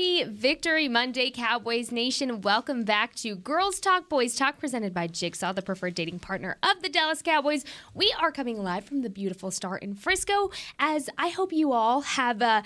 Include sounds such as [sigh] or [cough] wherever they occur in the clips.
Happy Victory Monday, Cowboys Nation. Welcome back to Girls Talk Boys Talk, presented by Jigsaw, the preferred dating partner of the Dallas Cowboys. We are coming live from the beautiful Star in Frisco, as I hope you all have uh,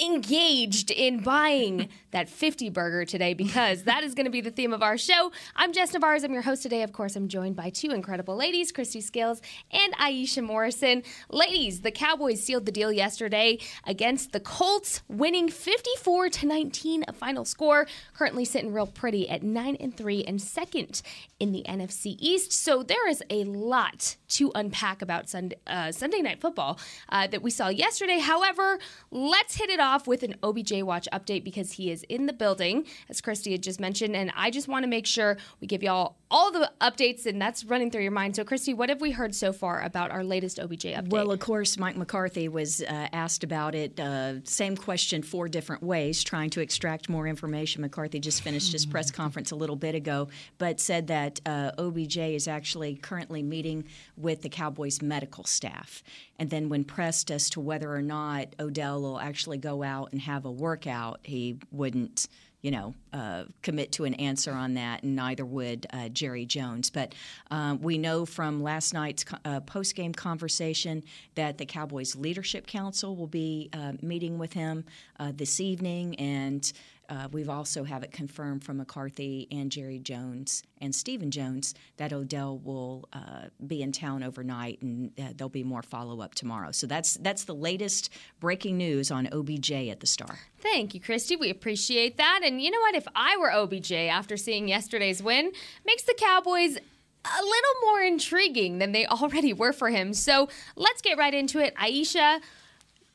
engaged in buying [laughs] that 50 burger today because that is going to be the theme of our show. I'm Jess Navarez. I'm your host today. Of course, I'm joined by two incredible ladies, Kristi Scales and Aisha Morrison. Ladies, the Cowboys sealed the deal yesterday against the Colts, winning 54 to 19, a final score. Currently sitting real pretty at 9 and 3 and second in the NFC East. So there is a lot to unpack about Sunday, uh, Sunday night football uh, that we saw yesterday. However, let's hit it off with an OBJ watch update because he is in the building, as Kristi had just mentioned. And I just want to make sure we give y'all all the updates, and that's running through your mind. So, Kristi, what have we heard so far about our latest OBJ update? Well, of course, Mike McCarthy was uh, asked about it. Uh, same question, four different ways, trying to extract more information. McCarthy just finished his press conference a little bit ago, but said that uh, OBJ is actually currently meeting with the Cowboys medical staff. And then, when pressed as to whether or not Odell will actually go out and have a workout, he wouldn't you know, uh, commit to an answer on that, and neither would uh, Jerry Jones. But um, we know from last night's uh, post game conversation that the Cowboys Leadership Council will be uh, meeting with him uh, this evening, and uh, we've also have it confirmed from McCarthy and Jerry Jones and Stephen Jones that Odell will uh, be in town overnight, and uh, there'll be more follow up tomorrow. So that's that's the latest breaking news on OBJ at the Star. Thank you, Kristi. We appreciate that. And you know what? If I were OBJ after seeing yesterday's win, makes the Cowboys a little more intriguing than they [laughs] already were for him. So let's get right into it. Aisha,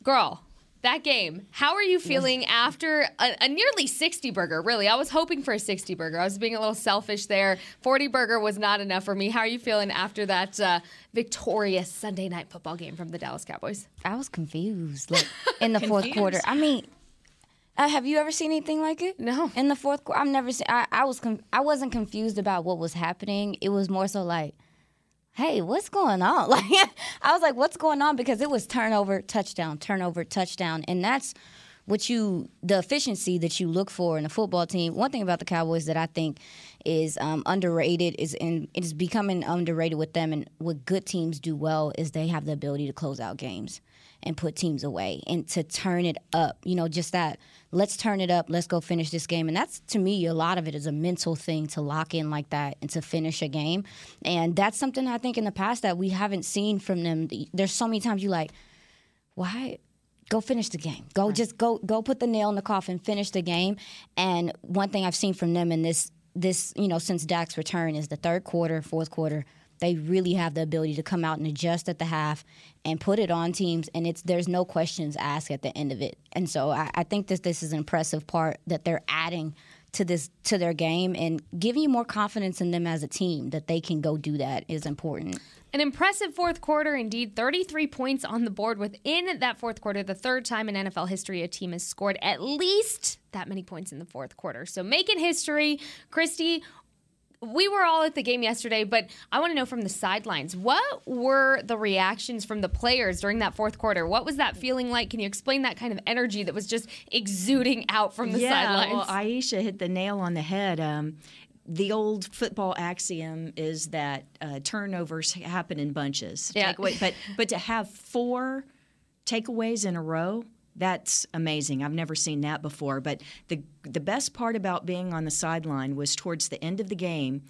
girl, that game. How are you feeling after a, a, nearly 60 burger? Really, I was hoping for a 60 burger. I was being a little selfish there. 40 burger was not enough for me. How are you feeling after that uh, victorious Sunday night football game from the Dallas Cowboys? I was confused like, in the fourth quarter. I mean, uh, have you ever seen anything like it? No. In the fourth quarter, I've never seen. I, I was. Com- I wasn't confused about what was happening. It was more so like hey, what's going on? [laughs] Like, I was like, what's going on? Because it was turnover, touchdown, turnover, touchdown. And that's what you, the efficiency that you look for in a football team. One thing about the Cowboys that I think is um, underrated is in it is becoming underrated with them. And what good teams do well is they have the ability to close out games and put teams away and to turn it up. You know, just that let's turn it up, let's go finish this game. And that's to me a lot of it is a mental thing to lock in like that and to finish a game. And that's something I think in the past that we haven't seen from them. There's so many times you like, why go finish the game. Go right. just go go put the nail in the coffin, finish the game. And one thing I've seen from them in this this, you know, since Dak's return is the third quarter, fourth quarter they really have the ability to come out and adjust at the half and put it on teams and it's there's no questions asked at the end of it and so I, I think that this is an impressive part that they're adding to this to their game and giving you more confidence in them as a team that they can go do that is important an impressive fourth quarter, indeed. 33 points on the board within that fourth quarter. The third time in NFL history a team has scored at least that many points in the fourth quarter. So making history. Kristi, we were all at the game yesterday, but I want to know from the sidelines what were the reactions from the players during that fourth quarter? What was that feeling like? Can you explain that kind of energy that was just exuding out from the yeah, sidelines? Well, Aisha hit the nail on the head. Um, the old football axiom is that uh, turnovers happen in bunches. Yeah. Takeaway, but but to have four takeaways in a row that's amazing. I've never seen that before. But the the best part about being on the sideline was towards the end of the game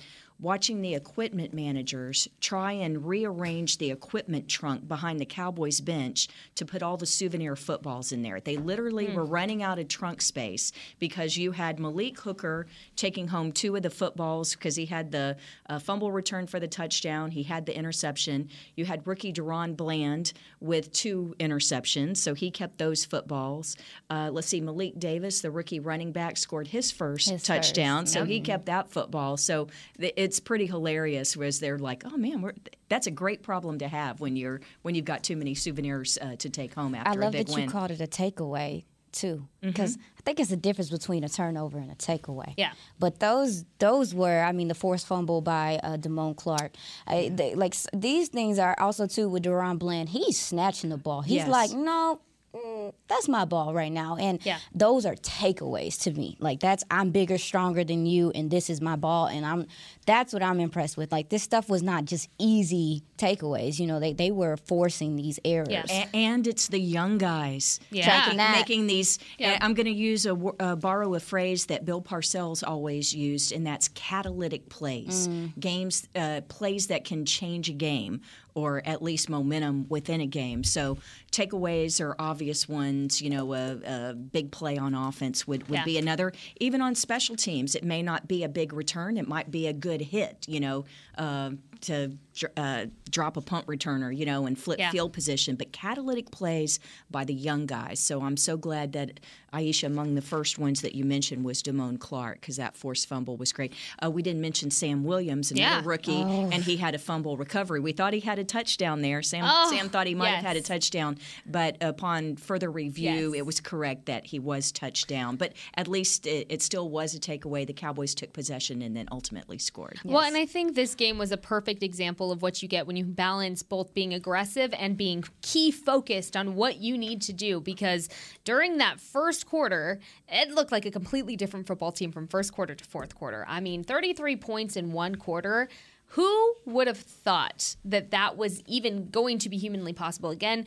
watching the equipment managers try and rearrange the equipment trunk behind the Cowboys bench to put all the souvenir footballs in there. They literally were running out of trunk space because you had Malik Hooker taking home two of the footballs because he had the uh, fumble return for the touchdown, he had the interception. You had rookie DaRon Bland with two interceptions, so he kept those footballs. Uh, let's see, Malik Davis, the rookie running back, scored his first His touchdown, first, so he kept that football. So th- it's pretty hilarious. Was they're like, oh man, we're, that's a great problem to have when you're when you've got too many souvenirs uh, to take home after I a love big that win. you called it a takeaway too, Mm-hmm. because I think it's a difference between a turnover and a takeaway. Yeah. But those those were, I mean, the forced fumble by uh, Damone Clark. I, they, like s- these things are also too with DaRon Bland. He's snatching the ball. He's Yes. like, no. Mm, That's my ball right now, and Yeah. those are takeaways to me. Like that's I'm bigger, stronger than you, and this is my ball, and I'm. That's what I'm impressed with. Like this stuff was not just easy takeaways. You know, they they were forcing these errors. Yes. A- and it's the young guys Yeah. making, That- making these. Yeah. I'm going to use a uh, borrow a phrase that Bill Parcells always used, and that's catalytic plays. Games, uh, plays that can change a game or at least momentum within a game. So takeaways are obvious ones. You know, a, a big play on offense would, would Yeah. be another. Even on special teams, it may not be a big return. It might be a good hit. You know, uh, to dr- uh, drop a punt returner. You know, and flip Yeah. field position. But catalytic plays by the young guys. So I'm so glad that Aisha, among the first ones that you mentioned, was Damone Clark because that forced fumble was great. Uh, we didn't mention Sam Williams, another Yeah. rookie, and he had a fumble recovery. We thought he had a touchdown there. Sam Oh, Sam thought he might have had a touchdown, but upon further review, Yes. it was correct that he was touchdown. But at least it, it still was a takeaway. The Cowboys took possession and then ultimately scored. Well, and I think this game was a perfect example of what you get when you balance both being aggressive and being key focused on what you need to do. Because during that first quarter, it looked like a completely different football team from first quarter to fourth quarter. I mean, 33 points in one quarter. Who would have thought that that was even going to be humanly possible? Again,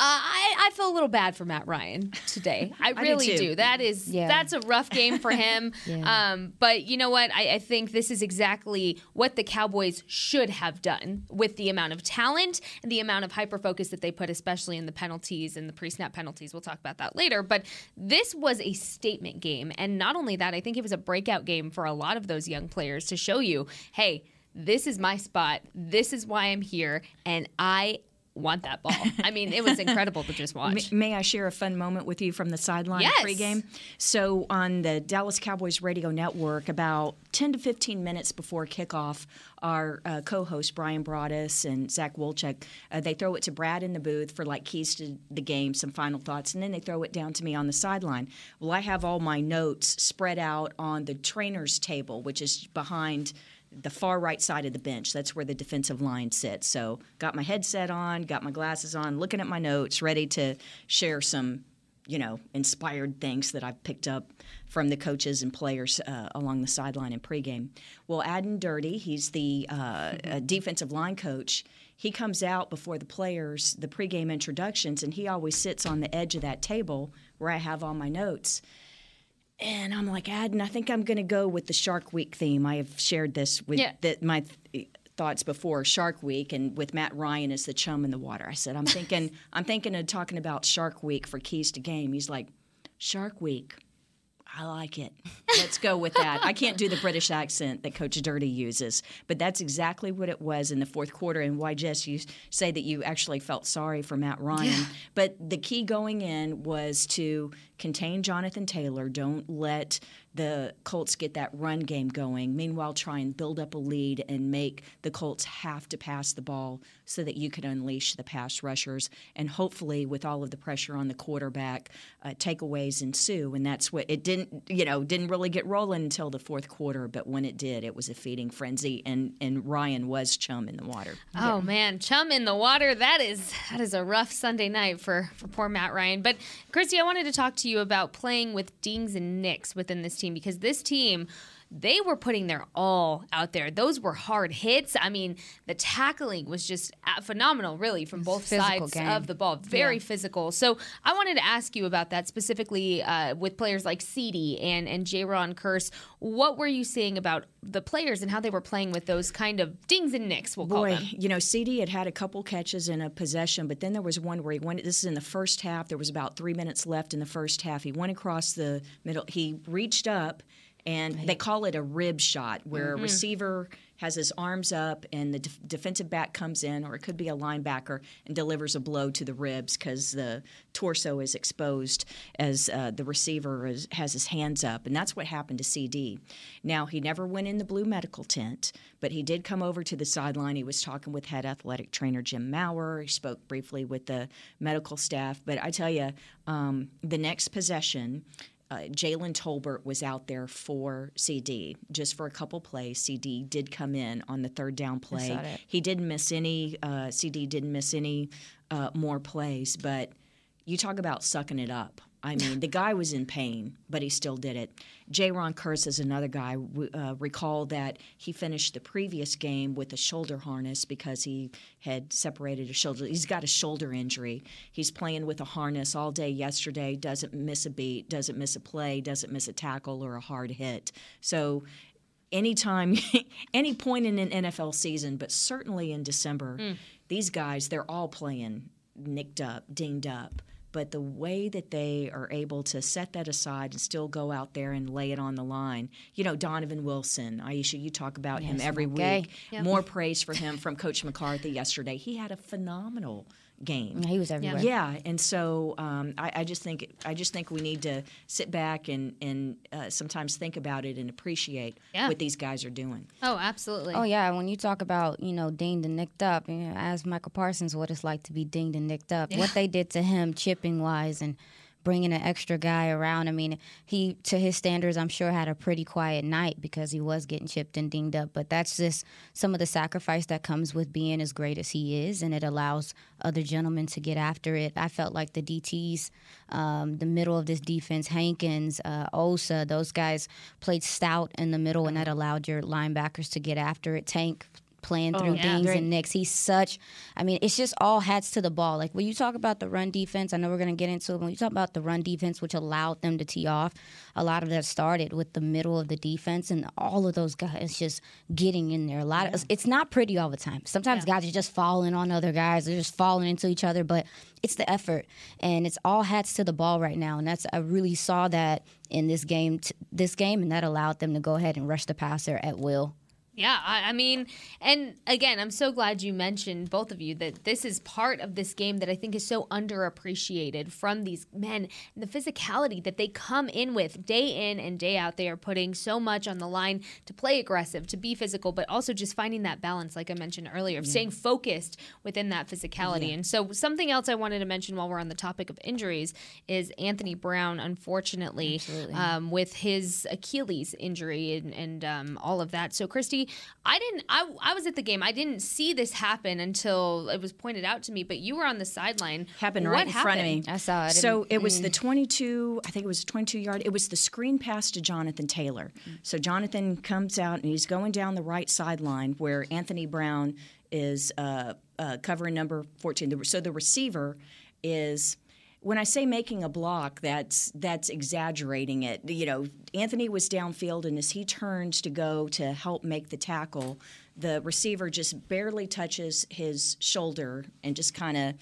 uh, I, I feel a little bad for Matt Ryan today. [laughs] I do really too. do. That is Yeah. that's a rough game for him. [laughs] Yeah. um, but you know what? I, I think this is exactly what the Cowboys should have done with the amount of talent and the amount of hyper focus that they put, especially in the penalties and the pre snap penalties. We'll talk about that later. But this was a statement game. And not only that, I think it was a breakout game for a lot of those young players to show you hey, this is my spot. This is why I'm here. And I want that ball. I mean, it was incredible to just [laughs] watch. May I share a fun moment with you from the sideline Yes. pregame? So on the Dallas Cowboys radio network, about 10 to 15 minutes before kickoff, our uh, co-host Bryan Broaddus and Zach Wolchek, uh, they throw it to Brad in the booth for like keys to the game, some final thoughts, and then they throw it down to me on the sideline. Well, I have all my notes spread out on the trainer's table, which is behind the far right side of the bench. That's where the defensive line sits. So, got my headset on, got my glasses on, looking at my notes, ready to share some, you know, inspired things that I've picked up from the coaches and players uh, along the sideline in pregame. Well, Aden Durde, he's the uh, uh, defensive line coach. He comes out before the players, the pregame introductions, and he always sits on the edge of that table where I have all my notes. And I'm like, Aden, I think I'm going to go with the Shark Week theme. I have shared this with Yeah. the, my th- eh, thoughts before Shark Week, and with Matt Ryan as the chum in the water. I said, I'm [laughs] thinking, I'm thinking of talking about Shark Week for keys to game. He's like, Shark Week. I like it. Let's go with that. I can't do the [laughs] British accent that Coach Durde uses, but that's exactly what it was in the fourth quarter. And why, Jess, you say that you actually felt sorry for Matt Ryan. But the key going in was to contain Jonathan Taylor. Don't let the Colts get that run game going. Meanwhile, try and build up a lead and make the Colts have to pass the ball so that you can unleash the pass rushers. And hopefully, with all of the pressure on the quarterback, uh, takeaways ensue. And that's what it didn't, you know, didn't really get rolling until the fourth quarter. But when it did, it was a feeding frenzy. And and Ryan was chum in the water. Oh man, chum in the water. That is that is a rough Sunday night for for poor Matt Ryan. But Kristi, I wanted to talk to you about playing with dings and nicks within this team because this team they were putting their all out there. Those were hard hits. I mean, the tackling was just uh, phenomenal, really, from both sides game. of the ball. Very physical. So I wanted to ask you about that specifically uh, with players like CD and and Jayron Kearse. What were you seeing about the players and how they were playing with those kind of dings and nicks? We'll call Boy, them. you know, CD had had a couple catches in a possession, but then there was one where he went. This is in the first half. There was about three minutes left in the first half. He went across the middle. He reached up, and they call it a rib shot, where a receiver has his arms up and the def- defensive back comes in, or it could be a linebacker, and delivers a blow to the ribs because the torso is exposed as uh, the receiver is, has his hands up. And that's what happened to CD. Now, he never went in the blue medical tent, but he did come over to the sideline. He was talking with head athletic trainer Jim Maurer. He spoke briefly with the medical staff. But I tell you, um, the next possession, uh, Jalen Tolbert was out there for CD just for a couple plays. CD did come in on the third down play. He didn't miss any. Uh, CD didn't miss any uh, more plays, but you talk about sucking it up. I mean, the guy was in pain, but he still did it. Jayron Kearse is another guy. Uh, recall that he finished the previous game with a shoulder harness because he had separated a shoulder. He's got a shoulder injury. He's playing with a harness all day yesterday, doesn't miss a beat, doesn't miss a play, doesn't miss a tackle or a hard hit. So anytime, [laughs] any point in an NFL season, but certainly in December, these guys, they're all playing nicked up, dinged up. But the way that they are able to set that aside and still go out there and lay it on the line, you know, Donovan Wilson, Aisha, you talk about him every okay. week. More praise for him from Coach McCarthy yesterday. He had a phenomenal game. He was everywhere. Yeah, and so um, I, I just think I just think we need to sit back and and uh, sometimes think about it and appreciate Yeah. what these guys are doing. Oh, absolutely. Oh yeah, when you talk about you know dinged and nicked up, you know, ask Micah Parsons what it's like to be dinged and nicked up. What they did to him, chipping wise, and bringing an extra guy around. I mean, he to his standards, I'm sure had a pretty quiet night because he was getting chipped and dinged up. But that's just some of the sacrifice that comes with being as great as he is, and it allows other gentlemen to get after it. I felt like the DTs, um, the middle of this defense, Hankins, uh, Osa, those guys played stout in the middle, and that allowed your linebackers to get after it. Tank playing oh, through yeah. dings and nicks. He's such, I mean, it's just all hats to the ball. Like when you talk about the run defense, I know we're going to get into it. When you talk about the run defense, which allowed them to tee off, a lot of that started with the middle of the defense and all of those guys just getting in there. A lot of it's not pretty all the time. Sometimes guys are just falling on other guys. They're just falling into each other, but it's the effort and it's all hats to the ball right now. And that's I really saw that in this game, t- this game, and that allowed them to go ahead and rush the passer at will. Yeah, I, I mean, and again, I'm so glad you mentioned both of you that this is part of this game that I think is so underappreciated from these men. The physicality that they come in with day in and day out. They are putting so much on the line to play aggressive, to be physical, but also just finding that balance, like I mentioned earlier, of staying focused within that physicality. And so, something else I wanted to mention while we're on the topic of injuries is Anthony Brown, unfortunately, um, with his Achilles injury and, and um, all of that. So, Kristi, I didn't. I, I was at the game. I didn't see this happen until it was pointed out to me. But you were on the sideline. Happened What right in front of me. happened? I saw it. So it was the 22, I think it was a 22 yard. It was the screen pass to Jonathan Taylor. So Jonathan comes out and he's going down the right sideline where Anthony Brown is uh, uh, covering number 14. The- So the receiver is. When I say making a block, that's that's exaggerating it. You know, Anthony was downfield, and as he turns to go to help make the tackle, the receiver just barely touches his shoulder and just kind of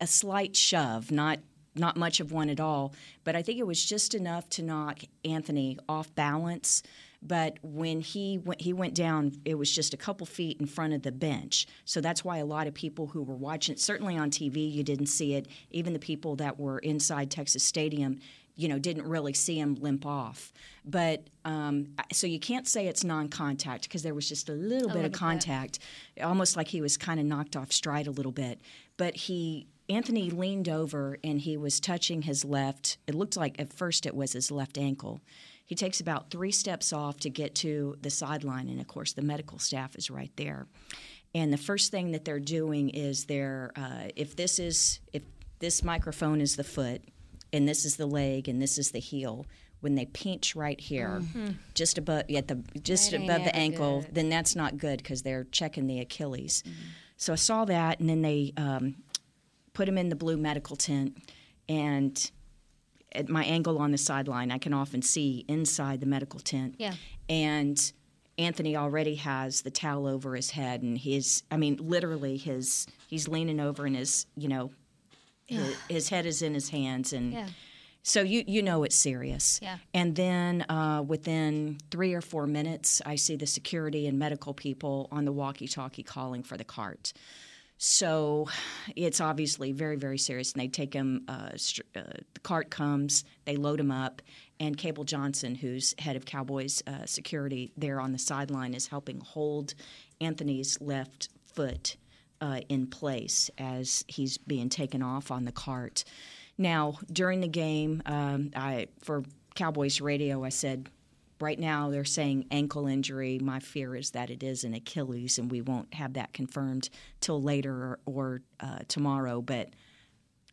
a slight shove, not not much of one at all. But I think it was just enough to knock Anthony off balance. But when he went, he went down, it was just a couple feet in front of the bench. So that's why a lot of people who were watching, certainly on TV, you didn't see it. Even the people that were inside Texas Stadium, you know, didn't really see him limp off. But um, so you can't say it's non-contact because there was just a little bit of contact, almost like he was kind of knocked off stride a little bit. But he Anthony leaned over and he was touching his left. It looked like at first it was his left ankle. He takes about three steps off to get to the sideline, and of course, the medical staff is right there. And the first thing that they're doing is they're uh, if this is if this microphone is the foot, and this is the leg, and this is the heel. when they pinch right here, just above at the just That above the ankle, good. then that's not good because they're checking the Achilles. So I saw that, and then they um, put him in the blue medical tent, and at my angle on the sideline, I can often see inside the medical tent. Yeah. And Anthony already has the towel over his head, and his, I mean, literally, his, he's leaning over, and his, you know, his, his head is in his hands, and Yeah. so you you know it's serious. Yeah. And then uh, within three or four minutes, I see the security and medical people on the walkie-talkie calling for the cart. So it's obviously very very serious, and they take him. Uh, uh, the cart comes, they load him up, and Cable Johnson, who's head of Cowboys uh, security there on the sideline, is helping hold Anthony's left foot uh, in place as he's being taken off on the cart. Now, during the game, um, I for Cowboys radio, I said, right now they're saying ankle injury. My fear is that it is an Achilles, and we won't have that confirmed till later or, or uh, tomorrow. But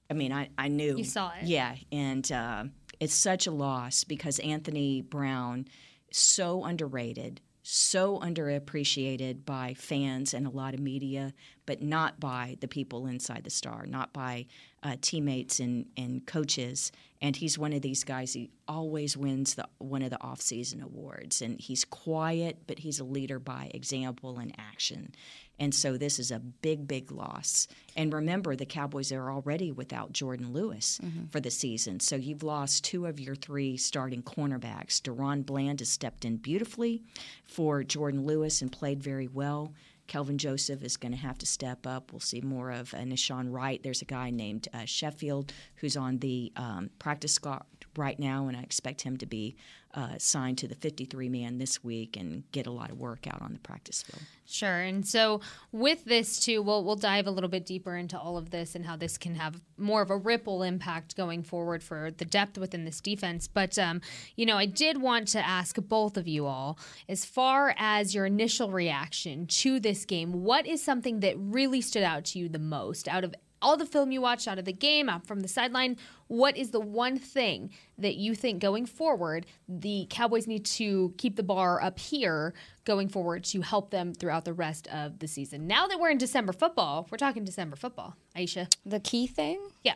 I mean, I, I knew. You saw it. Yeah, and uh, it's such a loss because Anthony Brown, so underrated, so underappreciated by fans and a lot of media, but not by the people inside the star, not by uh, teammates and, and coaches. And he's one of these guys. He always wins the one of the off-season awards, and he's quiet, but he's a leader by example and action. And so this is a big, big loss. And remember, the Cowboys are already without Jourdan Lewis for the season. So you've lost two of your three starting cornerbacks. DaRon Bland has stepped in beautifully for Jourdan Lewis and played very well. Kelvin Joseph is going to have to step up. We'll see more of uh, Nahshon Wright. There's a guy named uh, Sheffield who's on the um, practice squad right now, and I expect him to be uh, signed to the 53 man this week and get a lot of work out on the practice field. Sure. And so with this too, we'll we'll dive a little bit deeper into all of this and how this can have more of a ripple impact going forward for the depth within this defense. But um, you know, I did want to ask both of you all, as far as your initial reaction to this game, what is something that really stood out to you the most out of all the film you watched out of the game, out from the sideline, what is the one thing that you think going forward the Cowboys need to keep the bar up here going forward to help them throughout the rest of the season? Now that we're in December football, we're talking December football. Aisha. The key thing? Yeah.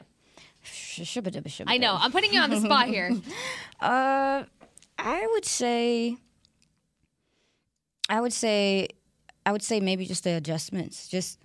I I know. I'm putting you on the spot here. [laughs] Uh, I would say, I would say, I would say maybe just the adjustments, just,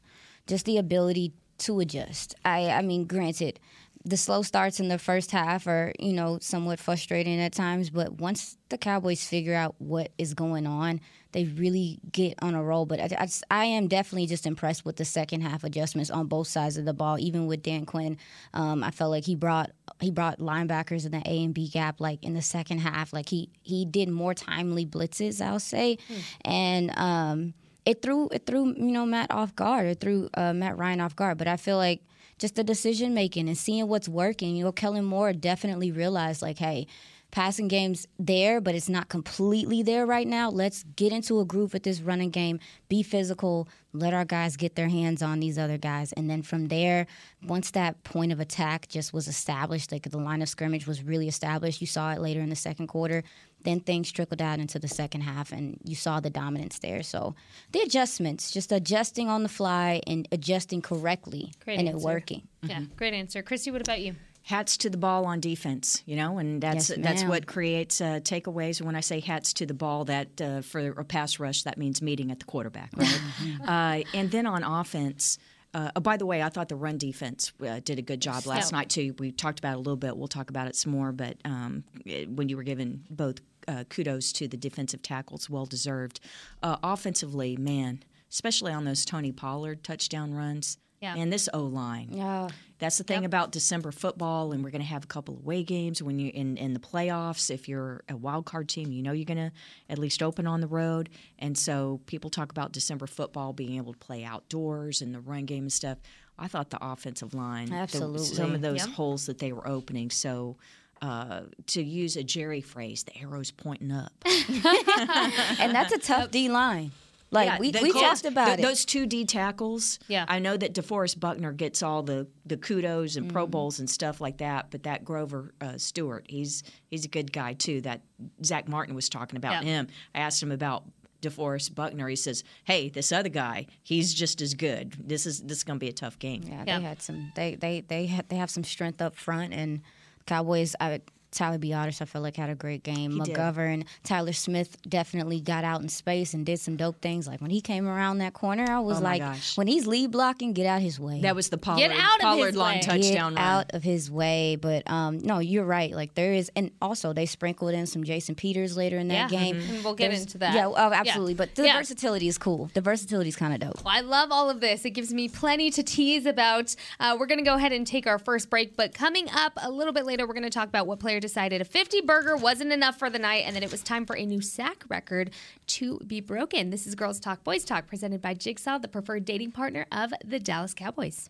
just the ability to adjust. I, I mean, granted, the slow starts in the first half are, you know, somewhat frustrating at times, but once the Cowboys figure out what is going on, they really get on a roll. But I, I, just- I am definitely just impressed with the second half adjustments on both sides of the ball. Even with Dan Quinn, um, I felt like he brought he brought linebackers in the A and B gap like in the second half. Like he he did more timely blitzes, I'll say, and. Um, it threw it threw you know Matt off guard. It threw uh, Matt Ryan off guard. But I feel like just the decision making and seeing what's working. You know, Kellen Moore definitely realized like, hey, passing game's there, but it's not completely there right now. Let's get into a groove with this running game. Be physical. Let our guys get their hands on these other guys, and then from there, once that point of attack just was established, like the line of scrimmage was really established. You saw it later in the second quarter. Then things trickled out into the second half, and you saw the dominance there. So the adjustments, just adjusting on the fly and adjusting correctly, Great and it working. Yeah, mm-hmm. great answer. Kristi, what about you? Hats to the ball on defense, you know, and that's Yes, that's what creates uh, takeaways. When I say hats to the ball, that uh, for a pass rush, that means meeting at the quarterback, right? [laughs] uh, and then on offense. Uh, oh, by the way, I thought the run defense uh, did a good job last So- night too. We talked about it a little bit. We'll talk about it some more. But um, when you were given both uh, kudos to the defensive tackles, well deserved. Uh, offensively, man, especially on those Tony Pollard touchdown runs. Yeah. And this O line. Yeah. That's the thing about December football, and we're going to have a couple of away games when you in in the playoffs. If you're a wild card team, you know you're going to at least open on the road, and so people talk about December football being able to play outdoors and the run game and stuff. I thought the offensive line, the- Absolutely. some of those Yeah. holes that they were opening. So. Uh, to use a Jerry phrase, the arrow's pointing up. [laughs] and that's a tough D line. Like Yeah, we, we Colts- talked about th- it. Those two D tackles. Yeah. I know that DeForest Buckner gets all the, the kudos and Mm-hmm. Pro Bowls and stuff like that, but that Grover uh, Stewart, he's he's a good guy too. That Zach Martin was talking about Yeah. him. I asked him about DeForest Buckner. He says, "Hey, this other guy, he's just as good. This is this is going to be a tough game." Yeah, Yeah. they had some. They they they had, they have some strength up front, and Cowboys. I, Tyler Biadasz, I feel like had a great game. He did. McGovern, Tyler Smith definitely got out in space and did some dope things. Like when he came around that corner, I was Oh like, gosh. when he's lead blocking, get out his way. That was the Pollard, get out of Pollard his long way. touchdown get run. out of his way. But um, no, you're right. Like there is, and also they sprinkled in some Jason Peters later in that Yeah. game. Mhm. We'll get There's- into that. Yeah, oh, absolutely. But the Yeah. versatility is cool. The versatility is kind of dope. Well, I love all of this. It gives me plenty to tease about. Uh, we're going to go ahead and take our first break, but coming up a little bit later, we're going to talk about what player decided a 50 burger wasn't enough for the night and that it was time for a new sack record to be broken. This is Girls Talk Boys Talk, presented by Jigsaw, the preferred dating partner of the Dallas Cowboys.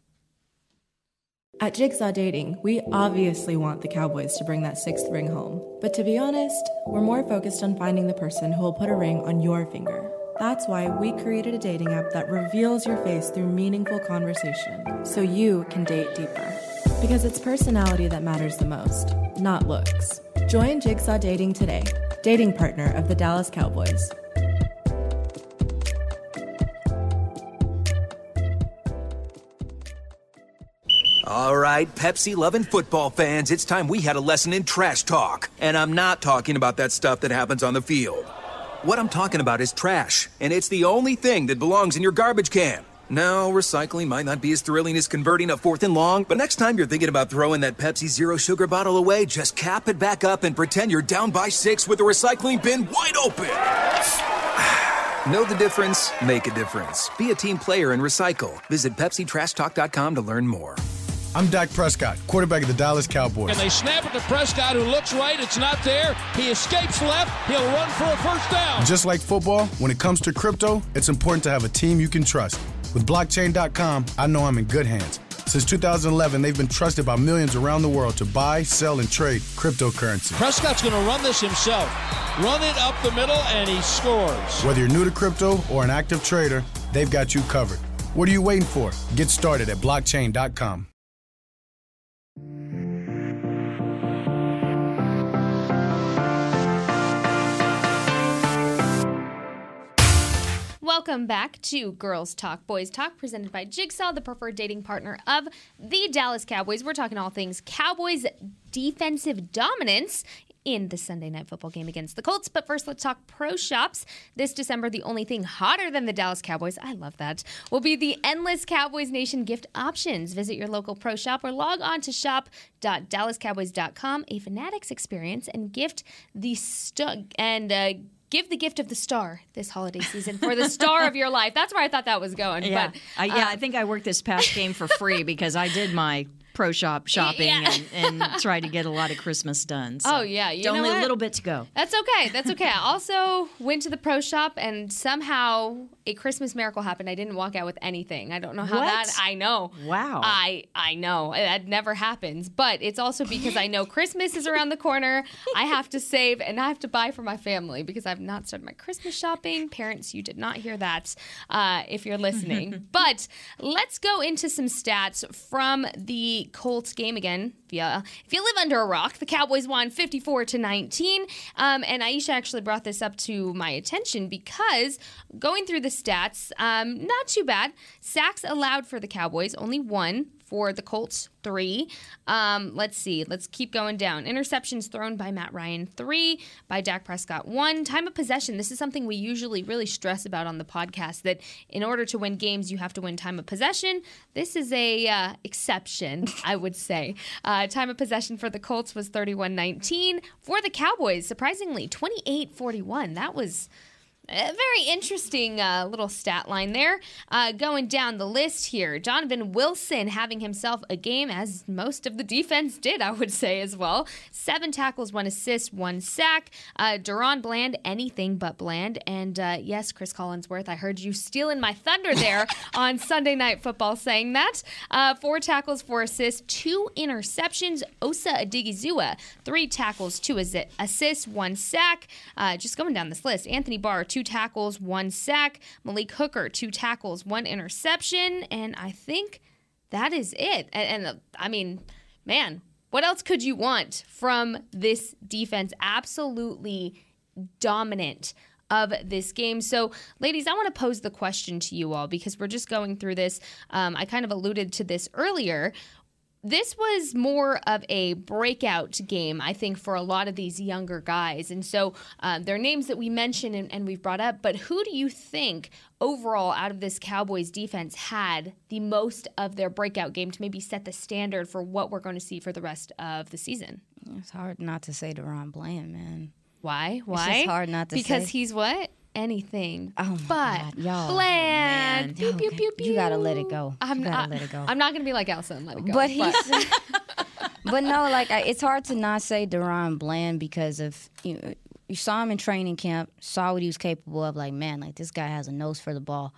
At Jigsaw Dating, we obviously want the Cowboys to bring that sixth ring home. But to be honest, we're more focused on finding the person who will put a ring on your finger. That's why we created a dating app that reveals your face through meaningful conversation, so you can date deeper. Because it's personality that matters the most, not looks. Join Jigsaw Dating today, dating partner of the Dallas Cowboys. All right, Pepsi loving football fans, it's time we had a lesson in trash talk. And I'm not talking about that stuff that happens on the field. What I'm talking about is trash, and it's the only thing that belongs in your garbage can. Now, recycling might not be as thrilling as converting a fourth and long, but next time you're thinking about throwing that Pepsi Zero Sugar bottle away, just cap it back up and pretend you're down by six with the recycling bin wide open. [sighs] Know the difference? Make a difference. Be a team player and recycle. Visit PepsiTrashTalk.com to learn more. I'm Dak Prescott, quarterback of the Dallas Cowboys. And they snap it to Prescott, who looks right. It's not there. He escapes left. He'll run for a first down. Just like football, when it comes to crypto, it's important to have a team you can trust. With blockchain.com, I know I'm in good hands. Since 2011, they've been trusted by millions around the world to buy, sell, and trade cryptocurrency. Prescott's going to run this himself. Run it up the middle, and he scores. Whether you're new to crypto or an active trader, they've got you covered. What are you waiting for? Get started at blockchain.com. Welcome back to Girls Talk, Boys Talk, presented by Jigsaw, the preferred dating partner of the Dallas Cowboys. We're talking all things Cowboys defensive dominance in the Sunday night football game against the Colts. But first, let's talk pro shops. This December, the only thing hotter than the Dallas Cowboys, I love that, will be the endless Cowboys Nation gift options. Visit your local pro shop or log on to shop.dallascowboys.com, a Fanatics experience, and gift the stu- and uh, give the gift of the star this holiday season for the star of your life. That's where I thought that was going. Yeah, But I, yeah. I um, think I worked this past game for free because I did my pro shop shopping Yeah. and, and [laughs] tried to get a lot of Christmas done. So Oh, yeah, you only a little bit to go. That's okay. That's okay. I also went to the pro shop and somehow a Christmas miracle happened. I didn't walk out with anything. I don't know how What? that I know. Wow. I I know. That never happens. But it's also because I know Christmas is around the corner. I have to save and I have to buy for my family because I've not started my Christmas shopping. Parents, you did not hear that uh, if you're listening. [laughs] but let's go into some stats from the Colts game again. If you, live under a rock, the Cowboys won 54 to 19. Um, and Aisha actually brought this up to my attention because going through the stats, um, not too bad. Sacks allowed for the Cowboys, only one. For the Colts, three. Um, let's see. Let's keep going down. Interceptions thrown by Matt Ryan, three. By Dak Prescott, one. Time of possession. This is something we usually really stress about on the podcast that in order to win games, you have to win time of possession. This is a uh, exception, I would say. Uh, time of possession for the Colts was 31 19. For the Cowboys, surprisingly, 28 41. That was. A very interesting uh, little stat line there. Uh, going down the list here, Donovan Wilson having himself a game, as most of the defense did, I would say as well. Seven tackles, one assist, one sack. Uh, DaRon Bland, anything but bland. And uh, yes, Cris Collinsworth, I heard you stealing my thunder there [laughs] on Sunday Night Football saying that. Uh, four tackles, four assists, two interceptions. Osa Odighizuwa, three tackles, two assi- assists, one sack. Uh, just going down this list, Anthony Barr, two two tackles, one sack. Malik Hooker, two tackles, one interception. And I think that is it. And, and uh, I mean, man, what else could you want from this defense? Absolutely dominant of this game. So, ladies, I want to pose the question to you all because we're just going through this. Um, I kind of alluded to this earlier. This was more of a breakout game, I think, for a lot of these younger guys. And so uh, their names that we mentioned and, and we've brought up, but who do you think overall out of this Cowboys defense had the most of their breakout game to maybe set the standard for what we're going to see for the rest of the season? It's hard not to say DaRon Bland, man. Why? Why? It's just hard not to say. because say. he's what? Anything. Oh but God, y'all. Bland. Pew, pew, pew. You gotta let it go. I'm you gotta not, let it go. I'm not gonna be like Elsa and let it go. but he's [laughs] but no like I, it's hard to not say DaRon Bland because of you know, you saw him in training camp saw what he was capable of like man like this guy has a nose for the ball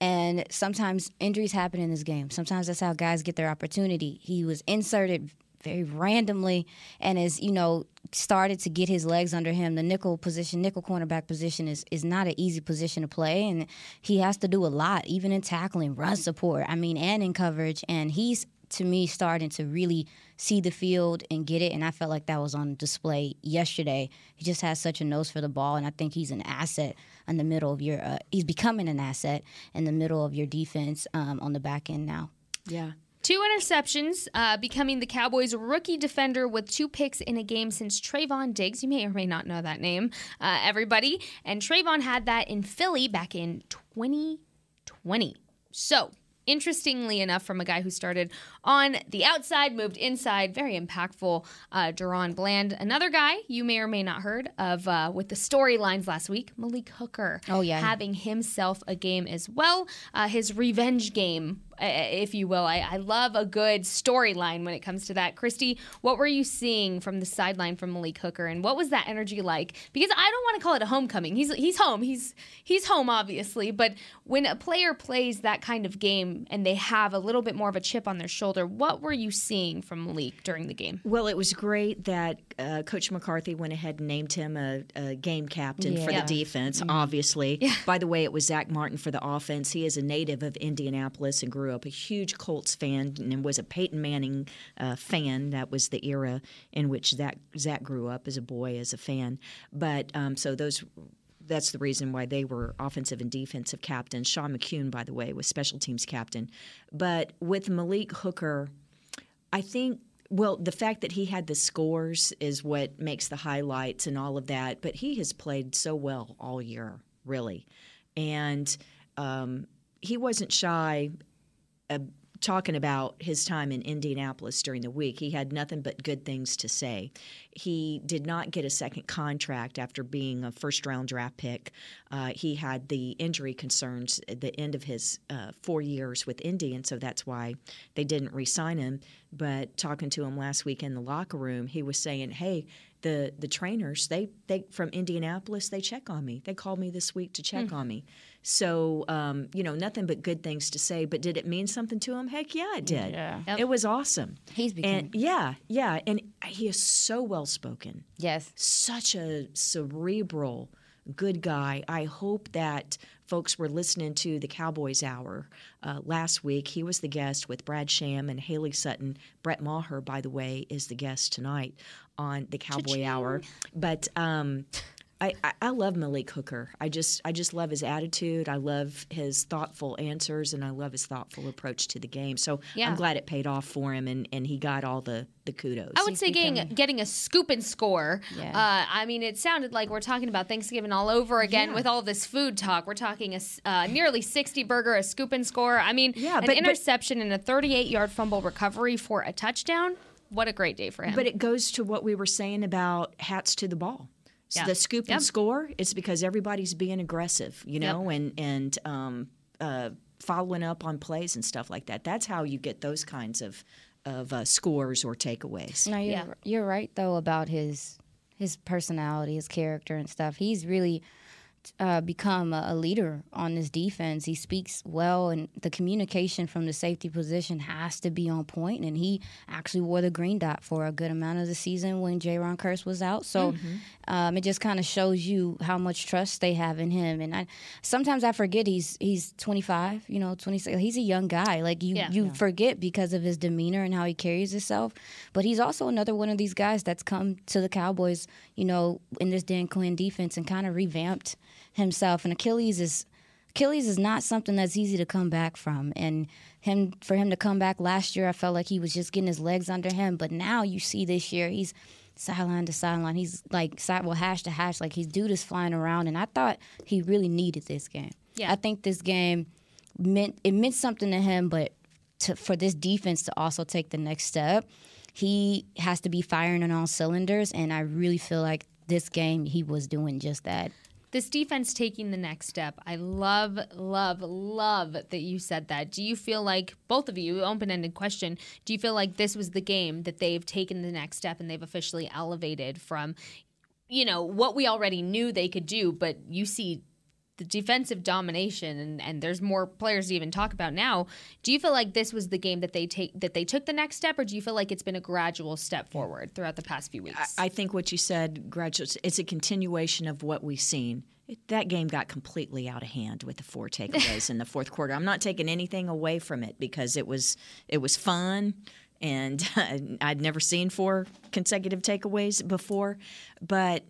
and sometimes injuries happen in this game sometimes that's how guys get their opportunity he was inserted very randomly and as you know started to get his legs under him. The nickel position nickel cornerback position is, is not an easy position to play and he has to do a lot even in tackling run support i mean and in coverage. And he's to me starting to really see the field and get it and i felt like that was on display yesterday. He just has such a nose for the ball and i think he's an asset in the middle of your uh, he's becoming an asset in the middle of your defense um, on the back end now. Yeah. Two interceptions, uh, becoming the Cowboys' rookie defender with two picks in a game since Trevon Diggs. You may or may not know that name, uh, everybody. And Trayvon had that in Philly back in 2020. So, interestingly enough, from a guy who started on the outside, moved inside, very impactful, uh, DaRon Bland. Another guy you may or may not heard of uh, with the storylines last week, Malik Hooker. Oh, yeah. Having himself a game as well. Uh, his revenge game if you will. I, I love a good storyline when it comes to that. Kristi, what were you seeing from the sideline from Malik Hooker, and what was that energy like? Because I don't want to call it a homecoming. He's he's home. He's he's home, obviously. But when a player plays that kind of game and they have a little bit more of a chip on their shoulder, what were you seeing from Malik during the game? Well, it was great that uh, Coach McCarthy went ahead and named him a, a game captain for Yeah. the defense, obviously. By the way, it was Zach Martin for the offense. He is a native of Indianapolis and grew up a huge Colts fan and was a Peyton Manning uh, fan. That was the era in which Zach, Zach grew up as a boy, as a fan. But um, so those that's the reason why they were offensive and defensive captains. Sean McKeon, by the way, was special teams captain. But with Malik Hooker, I think well, the fact that he had the scores is what makes the highlights and all of that. But he has played so well all year, really, and um, he wasn't shy. Uh, talking about his time in Indianapolis during the week, he had nothing but good things to say. He did not get a second contract after being a first round draft pick. Uh, he had the injury concerns at the end of his uh, four years with Indy, and so that's why they didn't re sign him. But talking to him last week in the locker room, he was saying, Hey, the, the trainers they, they from Indianapolis they check on me. They called me this week to check on me. So um, you know nothing but good things to say. But did it mean something to him? Heck yeah, it did. Yeah. It was awesome. He's become- and yeah, yeah, and he is so well spoken yes such a cerebral, good guy. I hope that folks were listening to the Cowboys Hour uh, last week. He was the guest with Brad Sham and Haley Sutton. Brett Maher, by the way, is the guest tonight on the Cowboy Hour. But um, I, I, love Malik Hooker. I just I just love his attitude. I love his thoughtful answers, and I love his thoughtful approach to the game. So Yeah. I'm glad it paid off for him, and, and he got all the the kudos. I would say getting getting a scoop and score. Yeah. Uh, I mean, it sounded like we're talking about Thanksgiving all over again Yeah. with all this food talk. We're talking a uh, nearly sixty burger, a scoop and score. I mean, Yeah, an but- but- interception and a thirty-eight yard fumble recovery for a touchdown. What a great day for him. But it goes to what we were saying about hats to the ball. So Yeah. The scoop Yep. and score is because everybody's being aggressive, you know, and and um, uh, following up on plays and stuff like that. That's how you get those kinds of of uh, scores or takeaways. No, you're Yeah. you're right though about his his personality, his character and stuff. He's really uh, become a, a leader on this defense. He speaks well, and the communication from the safety position has to be on point. And he actually wore the green dot for a good amount of the season when Jayron Kearse was out. So Mm-hmm. um, it just kind of shows you how much trust they have in him. And I sometimes I forget he's he's 25, you know, 26. He's a young guy. Like you Yeah. you forget because of his demeanor and how he carries himself. But he's also another one of these guys that's come to the Cowboys, you know, in this Dan Quinn defense and kind of revamped himself. And Achilles is Achilles is not something that's easy to come back from. And him for him to come back last year, I felt like he was just getting his legs under him. But now you see this year, he's sideline to sideline. He's like side well hash to hash. Like his dude is flying around. And I thought he really needed this game. Yeah. I think this game meant it meant something to him, but to, for this defense to also take the next step, he has to be firing on all cylinders. And I really feel like this game he was doing just that. This defense taking the next step. I love, love, love that you said that. Do you feel like both of you, open ended question, do you feel like this was the game that they've taken the next step and they've officially elevated from, you know, what we already knew they could do, but you see the defensive domination and, and there's more players to even talk about now. Do you feel like this was the game that they take that they took the next step, or do you feel like it's been a gradual step forward throughout the past few weeks? I think what you said, gradual, it's a continuation of what we've seen. It, that game got completely out of hand with the four takeaways [laughs] in the fourth quarter. I'm not taking anything away from it because it was it was fun, and [laughs] I'd never seen four consecutive takeaways before, but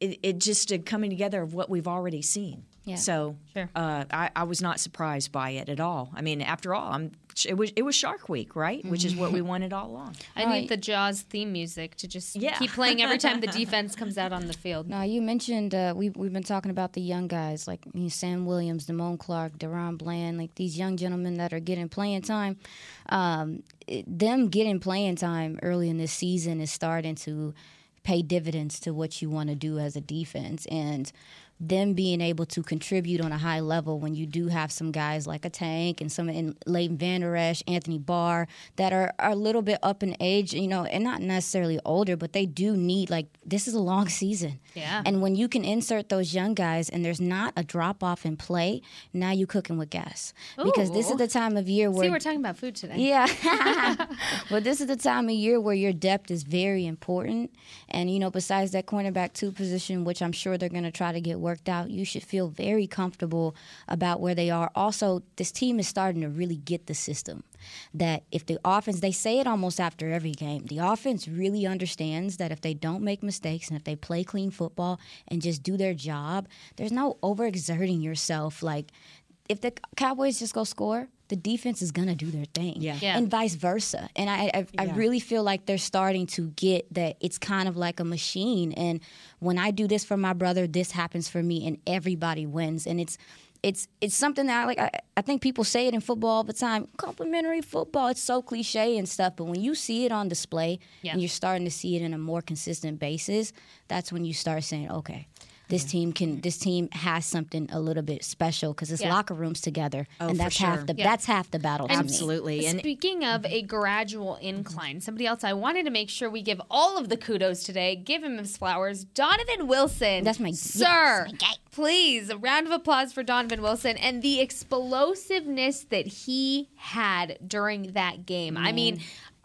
it, it just a coming together of what we've already seen. Yeah. So Sure. uh, I, I was not surprised by it at all. I mean, after all, I'm it was it was Shark Week, right? Which is what we wanted all along. [laughs] I need the Jaws theme music to just Yeah. keep playing every time the [laughs] defense comes out on the field. Now you mentioned uh, we we've been talking about the young guys like you know, Sam Williams, Damone Clark, DaRon Bland, like these young gentlemen that are getting playing time. Um, it- them getting playing time early in this season is starting to pay dividends to what you want to do as a defense. And them being able to contribute on a high level when you do have some guys like a Tank and some in Leighton Vander Esch, Anthony Barr that are, are a little bit up in age, you know, and not necessarily older, but they do need like this is a long [laughs] season. Yeah. And when you can insert those young guys and there's not a drop off in play, now you're cooking with gas. Because this is the time of year where See, we're talking about food today. yeah. [laughs] [laughs] but this is the time of year where your depth is very important. And, you know, besides that cornerback two position, which I'm sure they're going to try to get worked out, you should feel very comfortable about where they are. Also, this team is starting to really get the system. That if the offense, they say it almost after every game, the offense really understands that if they don't make mistakes and if they play clean football and just do their job, there's no overexerting yourself. Like, if the Cowboys just go score, the defense is gonna do their thing. Yeah. Yeah. And vice versa. And I I, I Yeah. really feel like they're starting to get that it's kind of like a machine. And when I do this for my brother, this happens for me and everybody wins. And it's it's it's something that I like I, I think people say it in football all the time. Complimentary football, it's so cliche and stuff. But when you see it on display Yeah. and you're starting to see it in a more consistent basis, that's when you start saying, okay, this team can. This team has something a little bit special because it's Yeah. locker rooms together, Oh, and that's sure. half the Yeah. that's half the battle. to me. Absolutely. And Speaking of a gradual incline, somebody else I wanted to make sure we give all of the kudos today. Give him his flowers. Donovan Wilson. That's my- sir. yes, my guy. Please, a round of applause for Donovan Wilson and the explosiveness that he had during that game. I mean,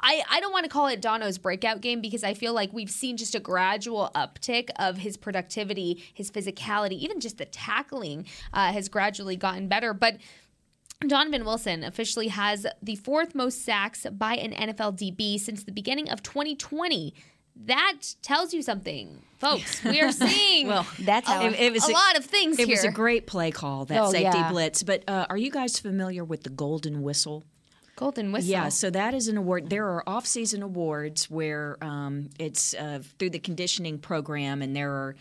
I, I don't want to call it Dono's breakout game because I feel like we've seen just a gradual uptick of his productivity, his physicality, even just the tackling uh, has gradually gotten better. But Donovan Wilson officially has the fourth most sacks by an NFL DB since the beginning of 2020. That tells you something, folks. [laughs] We are seeing well, That's how a, it- it was a a- lot of things here. it here. was a great play call, that Oh, safety yeah. blitz. But uh, are you guys familiar with the golden whistle? Golden whistle. Yeah, so that is an award. There are off-season awards where um, it's uh, through the conditioning program, and there are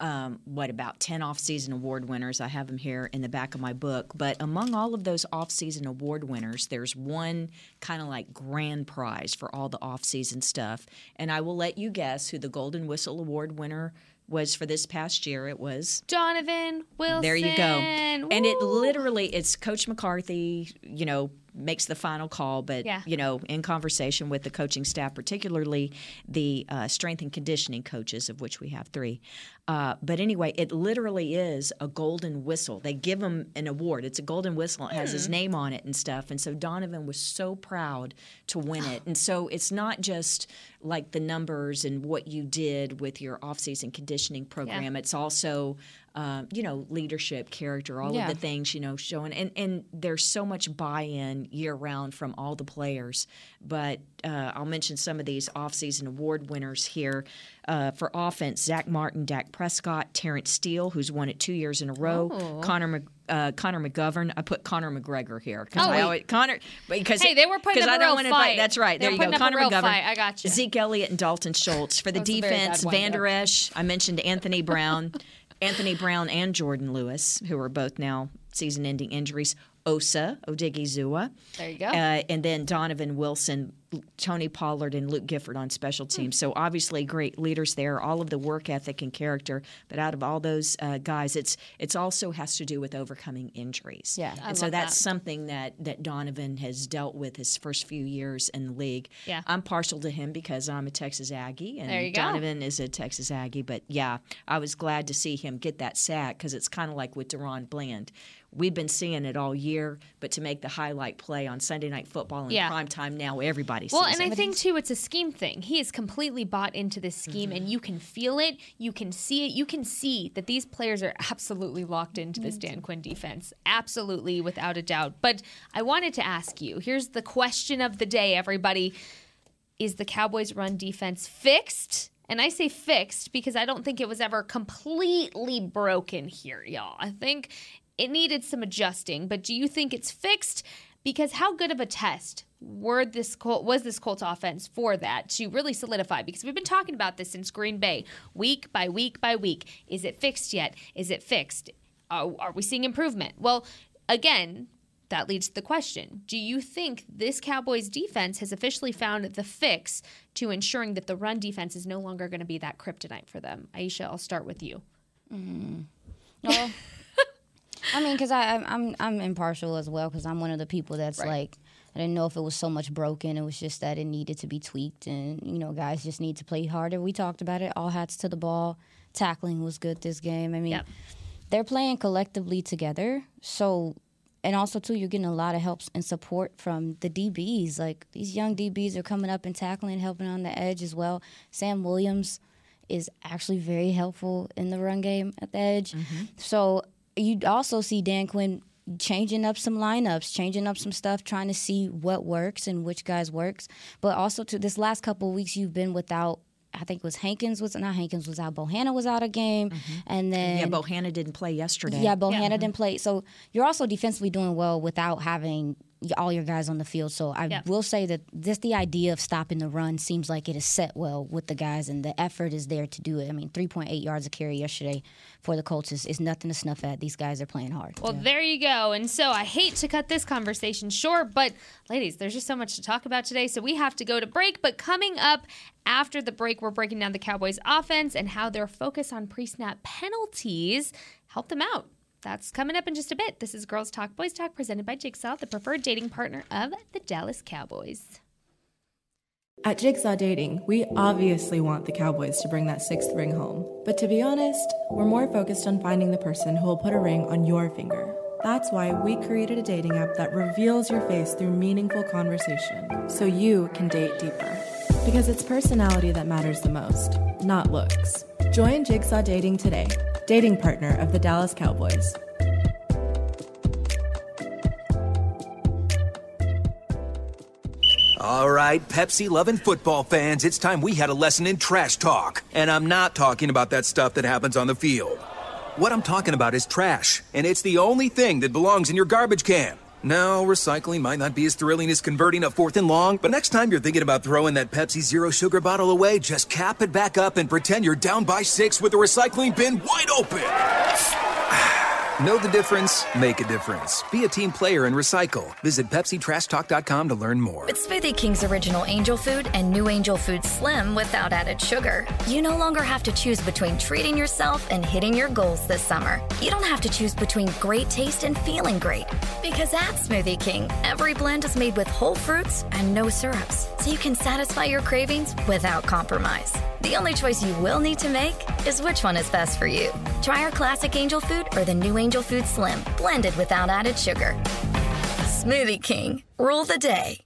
um, what about ten off-season award winners. I have them here in the back of my book. But among all of those off-season award winners, there's one kind of like grand prize for all the off-season stuff, and I will let you guess who the Golden Whistle Award winner was for this past year. It was Donovan Wilson. there you go. And it literally, it's Coach McCarthy, you know, makes the final call, but Yeah. you know, in conversation with the coaching staff, particularly the uh, strength and conditioning coaches, of which we have three. Uh, but anyway, it literally is a golden whistle. They give him an award. It's a golden whistle. It has his name on it and stuff. And so Donovan was so proud to win it. [gasps] And so it's not just like the numbers and what you did with your off-season conditioning program. It's also, um, you know, leadership, character, all Yeah. of the things you know showing. And and there's so much buy-in year-round from all the players. But uh, I'll mention some of these off-season award winners here. Uh, for offense, Zack Martin, Dak Prescott, Terrence Steele, who's won it two years in a row. Oh. Connor Mc, uh, Connor McGovern. I put Connor McGregor here because Oh, I always Connor because Hey, they were putting up I don't real wanna fight. That's right. They There you go. putting up a Connor McGovern, fight. I you. Zeke Elliott and Dalton Schultz for the That was a very defense. Van Der. Esch. I mentioned Anthony Brown, [laughs] Anthony Brown and Jourdan Lewis, who are both now season-ending injuries. Osa Odighizuwa. There you go. Uh, and then Donovan Wilson, Tony Pollard, and Luke Gifford on special Hmm. teams. So obviously great leaders there. All of the work ethic and character. But out of all those uh, guys, it's it's also has to do with overcoming injuries. Yeah. I and so that's that. something that that Donovan has dealt with his first few years in the league. Yeah. I'm partial to him because I'm a Texas Aggie, and There you go. Donovan is a Texas Aggie. But yeah, I was glad to see him get that sack because it's kind of like with DaRon Bland. We've been seeing it all year, but to make the highlight play on Sunday Night Football in Yeah. prime time now, everybody. Well, and it. I think too, it's a scheme thing. He is completely bought into this scheme, and mm-hmm. you can feel it. You can see it. You can see that these players are absolutely locked into this mm-hmm. Dan Quinn defense, absolutely, without a doubt. But I wanted to ask you. Here's the question of the day, everybody: Is the Cowboys' run defense fixed? And I say fixed because I don't think it was ever completely broken here, y'all. I think it needed some adjusting. But do you think it's fixed? Because how good of a test were this Col- was this Colts offense for that to really solidify? Because we've been talking about this since Green Bay, week by week by week. Is it fixed yet? Is it fixed? Are, are we seeing improvement? Well, again, that leads to the question Do you think this Cowboys defense has officially found the fix to ensuring that the run defense is no longer going to be that kryptonite for them? Aisha, I'll start with you. Mm. Well, I mean, because I'm I'm I'm impartial as well because I'm one of the people that's Right. like I didn't know if it was so much broken. It was just that it needed to be tweaked, and you know, guys just need to play harder. We talked about it. All hats to the ball. Tackling was good this game. I mean, Yep. they're playing collectively together. So, and also too, you're getting a lot of help and support from the DBs. Like these young DBs are coming up and tackling, helping on the edge as well. Sam Williams is actually very helpful in the run game at the edge. Mm-hmm. So you also see Dan Quinn changing up some lineups, changing up some stuff, trying to see what works and which guys works. But also to this last couple of weeks, you've been without. I think it was Hankins was not Hankins was out. Bohanna was out a game, mm-hmm. and then yeah, Bohanna didn't play yesterday. yeah, Bohanna didn't play. So you're also defensively doing well without having all your guys on the field. So I Yep. will say that just the idea of stopping the run seems like it is set well with the guys, and the effort is there to do it. I mean, 3.8 yards a carry yesterday for the Colts is, is nothing to snuff at. These guys are playing hard. Well, there you go. And so I hate to cut this conversation short, but ladies, there's just so much to talk about today. So we have to go to break. But coming up after the break, we're breaking down the Cowboys' offense and how their focus on pre snap penalties helped them out. That's coming up in just a bit. This is Girls Talk, Boys Talk, presented by Jigsaw, the preferred dating partner of the Dallas Cowboys. At Jigsaw Dating, we obviously want the Cowboys to bring that sixth ring home. But to be honest, we're more focused on finding the person who will put a ring on your finger. That's why we created a dating app that reveals your face through meaningful conversation, so you can date deeper. Because it's personality that matters the most, not looks. Join Jigsaw Dating today, dating partner of the Dallas Cowboys. All right, Pepsi loving football fans, it's time we had a lesson in trash talk. And I'm not talking about that stuff that happens on the field. What I'm talking about is trash, and it's the only thing that belongs in your garbage can. Now, recycling might not be as thrilling as converting a fourth and long, but next time you're thinking about throwing that Pepsi Zero Sugar bottle away, just cap it back up and pretend you're down by six with the recycling bin wide open. Know the difference? Make a difference. Be a team player and recycle. Visit PepsiTrashTalk.com to learn more. With Smoothie King's original Angel Food and new Angel Food Slim without added sugar, you no longer have to choose between treating yourself and hitting your goals this summer. You don't have to choose between great taste and feeling great. Because at Smoothie King, every blend is made with whole fruits and no syrups, so you can satisfy your cravings without compromise. The only choice you will need to make is which one is best for you. Try our classic Angel Food or the new Angel Food Slim, blended without added sugar. Smoothie King, rule the day.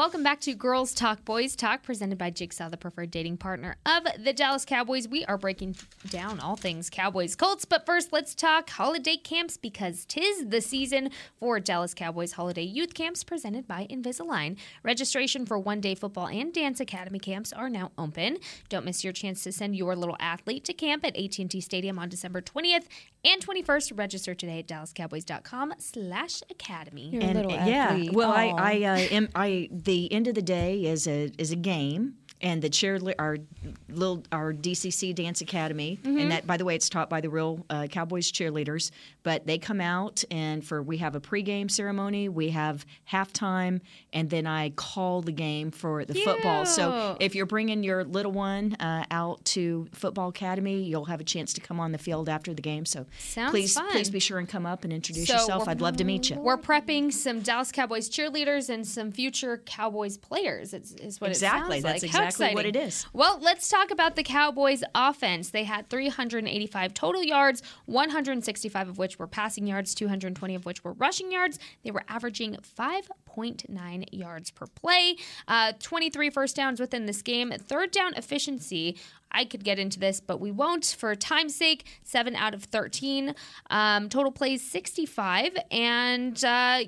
Welcome back to Girls Talk Boys Talk, presented by Jigsaw, the preferred dating partner of the Dallas Cowboys. We are breaking down all things Cowboys Colts, but first let's talk holiday camps because tis the season for Dallas Cowboys holiday youth camps presented by Invisalign. Registration for one day football and dance academy camps are now open. Don't miss your chance to send your little athlete to camp at AT&T Stadium on December 20th and 21st. Register today at dallascowboys.com slash academy. You're a little yeah, athlete. well, I, I, uh, am, I, the end of the day is a is a game, and the cheerleader, our little, our DCC Dance Academy, and that, by the way, it's taught by the real uh, Cowboys cheerleaders. But they come out, and for we have a pregame ceremony, we have halftime, and then I call the game for the football. So if you're bringing your little one uh, out to football academy, you'll have a chance to come on the field after the game. So Sounds please, fun. please be sure and come up and introduce So yourself. I'd love to meet you. We're prepping some Dallas Cowboys cheerleaders and some future Cowboys players. Is, is what Exactly. it sounds That's like. How exactly what it is. Well, let's talk about the Cowboys' offense. They had 385 total yards, 165 of which were passing yards, 220 of which were rushing yards. They were averaging 5.9 yards per play, uh, 23 first downs within this game. Third down efficiency. I could get into this, but we won't for time's sake. Seven out of 13. Um, total plays 65. And uh,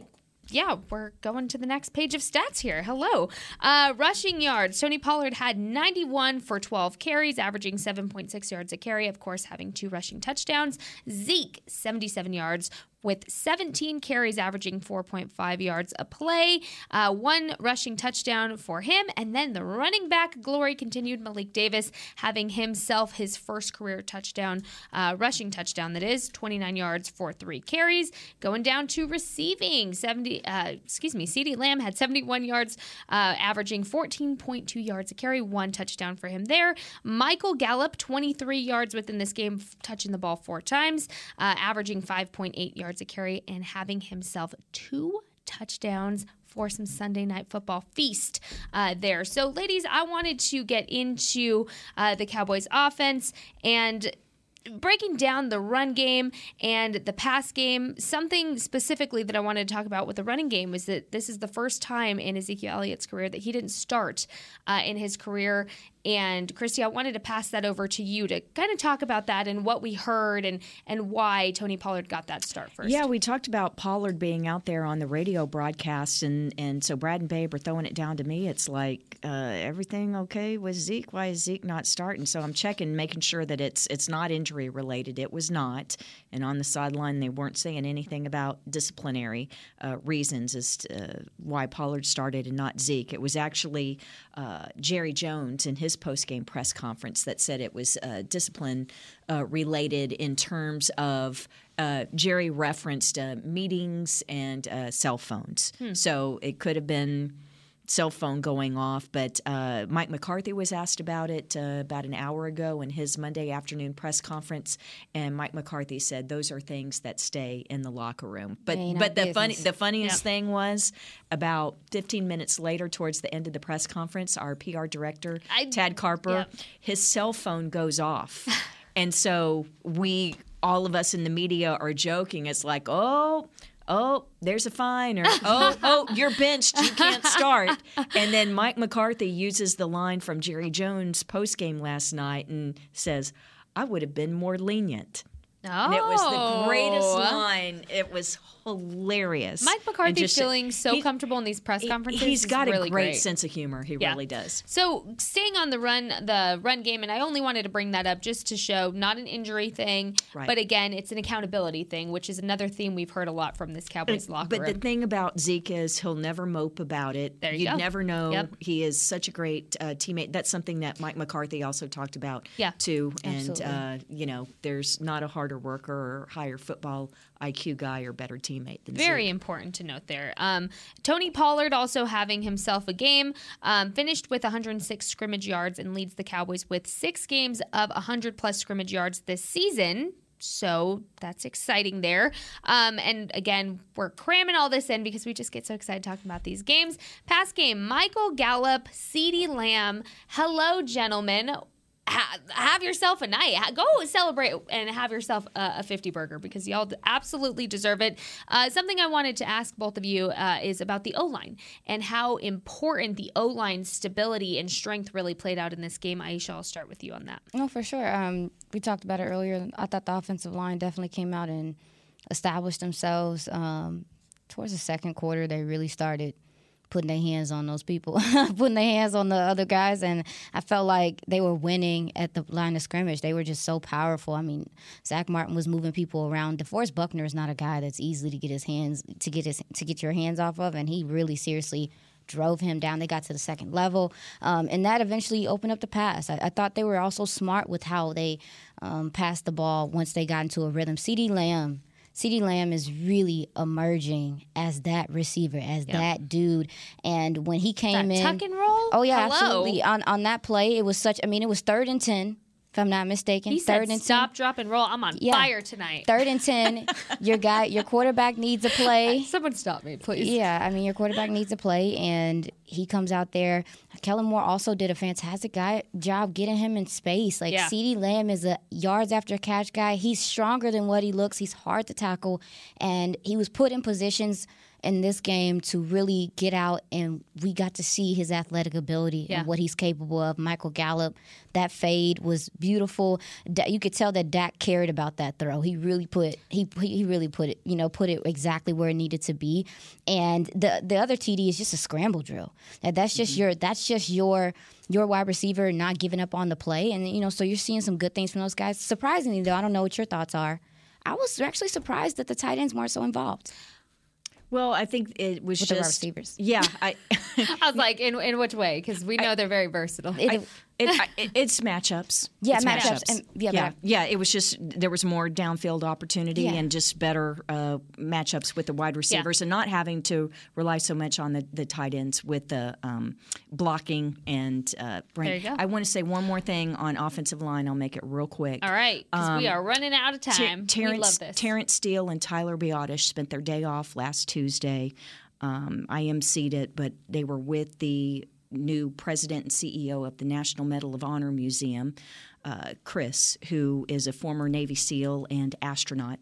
yeah, we're going to the next page of stats here. Hello. Uh, rushing yards. Tony Pollard had 91 for 12 carries, averaging 7.6 yards a carry, of course, having two rushing touchdowns. Zeke, 77 yards. With 17 carries, averaging 4.5 yards a play, uh, one rushing touchdown for him, and then the running back glory continued. Malik Davis having himself his first career touchdown, uh, rushing touchdown that is 29 yards for three carries. Going down to receiving, 70. Uh, excuse me, CeeDee Lamb had 71 yards, uh, averaging 14.2 yards a carry, one touchdown for him there. Michael Gallup, 23 yards within this game, touching the ball four times, uh, averaging 5.8 yards a carry, and having himself two touchdowns for some Sunday night football feast uh, there. So, ladies, I wanted to get into uh, the Cowboys' offense and breaking down the run game and the pass game, something specifically that I wanted to talk about with the running game was that this is the first time in Ezekiel Elliott's career that he didn't start uh, in his career. And Kristi, I wanted to pass that over to you to kind of talk about that and what we heard and and why Tony Pollard got that start first. Yeah, we talked about Pollard being out there on the radio broadcast, and, and so Brad and Babe are throwing it down to me. It's like uh, everything okay with Zeke? Why is Zeke not starting? So I'm checking, making sure that it's it's not injury related. It was not, and on the sideline they weren't saying anything about disciplinary uh, reasons as to uh, why Pollard started and not Zeke. It was actually uh, Jerry Jones and his post game press conference that said it was uh, discipline uh, related in terms of uh, Jerry referenced uh, meetings and uh, cell phones. So it could have been cell phone going off, but uh, Mike McCarthy was asked about it uh, about an hour ago in his Monday afternoon press conference, and Mike McCarthy said those are things that stay in the locker room. But but our the funny the funniest thing was about 15 minutes later, towards the end of the press conference, our PR director I- Tad Carper, yeah. his cell phone goes off, and so we all of us in the media are joking. It's like, oh. Oh, there's a fine, or [laughs] oh, oh, you're benched, you can't start. And then Mike McCarthy uses the line from Jerry Jones post game last night and says, "I would have been more lenient." And it was the greatest Oh. line. It was hilarious. Mike McCarthy just- feeling so he- comfortable in these press he- conferences. He's got really a great, great. sense of humor. He Yeah. really does. So staying on the run, the run game, and I only wanted to bring that up just to show not an injury thing, Right. but again, it's an accountability thing, which is another theme we've heard a lot from this Cowboys locker room. But the thing about Zeke is he'll never mope about it. There you You'd go. never know. Yep. He is such a great uh, teammate. That's something that Mike McCarthy also talked about Yeah. too. And uh, you know, there's not a harder worker or higher football IQ guy or better teammate than Very Zeke. important to note there. Um, Tony Pollard also having himself a game, um, finished with 106 scrimmage yards and leads the Cowboys with six games of 100 plus scrimmage yards this season. So that's exciting there. Um, and again, we're cramming all this in because we just get so excited talking about these games. Past game, Michael Gallup, CeeDee Lamb. Hello, gentlemen. Ha- have yourself a night. Go celebrate and have yourself a, a 50 burger because y'all absolutely deserve it. Uh, something I wanted to ask both of you uh, is about the O line and how important the O line stability and strength really played out in this game. Aisha, I'll start with you on that. No, for sure. Um, we talked about it earlier. I thought the offensive line definitely came out and established themselves. Um, towards the second quarter, they really started putting their hands on those people, [laughs] putting their hands on the other guys, and I felt like they were winning at the line of scrimmage. They were just so powerful. I mean, Zack Martin was moving people around. DeForest Buckner is not a guy that's easily to get his hands to get his to get your hands off of, and he really seriously drove him down. They got to the second level, um, and that eventually opened up the pass. I, I thought they were also smart with how they um, passed the ball once they got into a rhythm. CeeDee Lamb. CeeDee Lamb is really emerging as that receiver, as that dude. And when he came That in, tuck and roll? Oh yeah, Hello. absolutely. On on that play, it was such. I mean, it was third and ten, if I'm not mistaken. He third said, and "Stop, drop, and roll." I'm on Yeah. fire tonight. Third and ten. [laughs] your guy, your quarterback needs a play. [laughs] Someone stop me, please. Yeah, I mean your quarterback needs a play, and he comes out there. Kellen Moore also did a fantastic guy, job getting him in space. Like Yeah. CeeDee Lamb is a yards after catch guy. He's stronger than what he looks. He's hard to tackle, and he was put in positions in this game to really get out, and we got to see his athletic ability Yeah. and what he's capable of. Michael Gallup, that fade was beautiful. You could tell that Dak cared about that throw. He really put he he really put it you know put it exactly where it needed to be. And the the other TD is just a scramble drill. That that's just mm-hmm. your that's just your your wide receiver not giving up on the play. And you know so you're seeing some good things from those guys. Surprisingly though, I don't know what your thoughts are. I was actually surprised that the tight ends weren't so involved. Well, I think it was With just receivers. Yeah, I. [laughs] I was like, in in which way? Because we know they're very versatile. It, I- it, it- it's matchups. Yeah, It's matchups, and- yeah, yeah, yeah. It was just there was more downfield opportunity Yeah. and just better uh, matchups with the wide receivers, and not having to rely so much on the, the tight ends with the um, blocking and. Uh, There you go. I want to say one more thing on offensive line. I'll make it real quick. All right, because we are running out of Ter- time. we Terrence, love this. Terrence Steele and Tyler Biadasz spent their day off last Tuesday. Um, I emceed it, but they were with the new president and CEO of the National Medal of Honor Museum, uh, Chris, who is a former Navy SEAL and astronaut.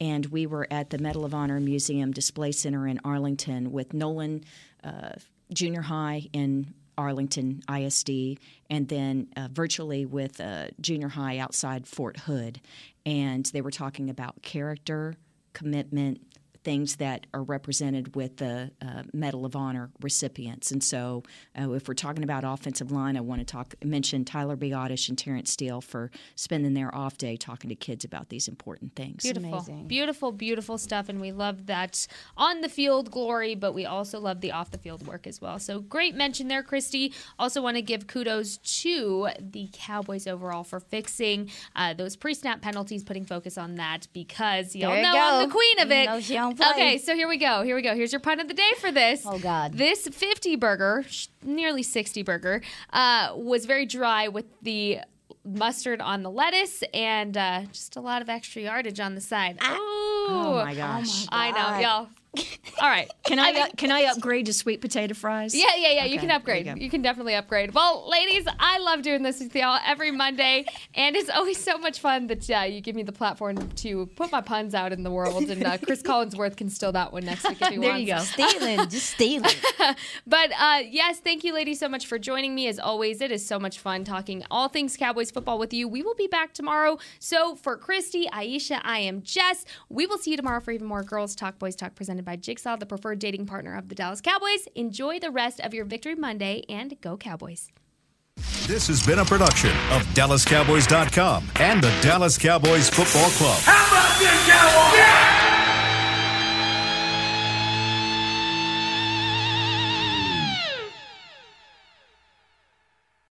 And we were at the Medal of Honor Museum Display Center in Arlington with Nolan uh, Junior High in Arlington ISD, and then uh, virtually with uh, junior high outside Fort Hood. And they were talking about character, commitment, things that are represented with the uh, Medal of Honor recipients. And so, uh, if we're talking about offensive line, I want to talk mention Tyler Biadasz and Terrence Steele for spending their off day talking to kids about these important things. Beautiful, Amazing. beautiful, beautiful stuff, and we love that on the field glory, but we also love the off the field work as well. So great mention there, Kristi. Also want to give kudos to the Cowboys overall for fixing uh, those pre-snap penalties, putting focus on that because y'all know go. I'm the queen of You it. Know she don't play. Okay, so here we go. Here we go. Here's your pun of the day for this. Oh, God. This 50 burger, sh- nearly 60 burger, uh, was very dry with the mustard on the lettuce and uh, just a lot of extra yardage on the side. Ooh. Oh my gosh. I know, y'all. [laughs] All right. Can I, uh, can I upgrade to sweet potato fries? Yeah, yeah, yeah. You can upgrade. you You, can definitely upgrade. Well, ladies, I love doing this with y'all every Monday, and it's always so much fun that uh, you give me the platform to put my puns out in the world. And uh, Cris [laughs] Collinsworth can steal that one next week if he There wants. you go. Stealing, [laughs] just stealing. But uh, yes, thank you, ladies, so much for joining me. As always, it is so much fun talking all things Cowboys football with you. We will be back tomorrow. So for Kristi, Aisha, I am Jess. We will see you tomorrow for even more Girls Talk, Boys Talk presented by Jigsaw, the preferred dating partner of the Dallas Cowboys. Enjoy the rest of your Victory Monday and go Cowboys. This has been a production of DallasCowboys.com and the Dallas Cowboys Football Club. How about this, Cowboys? Yeah!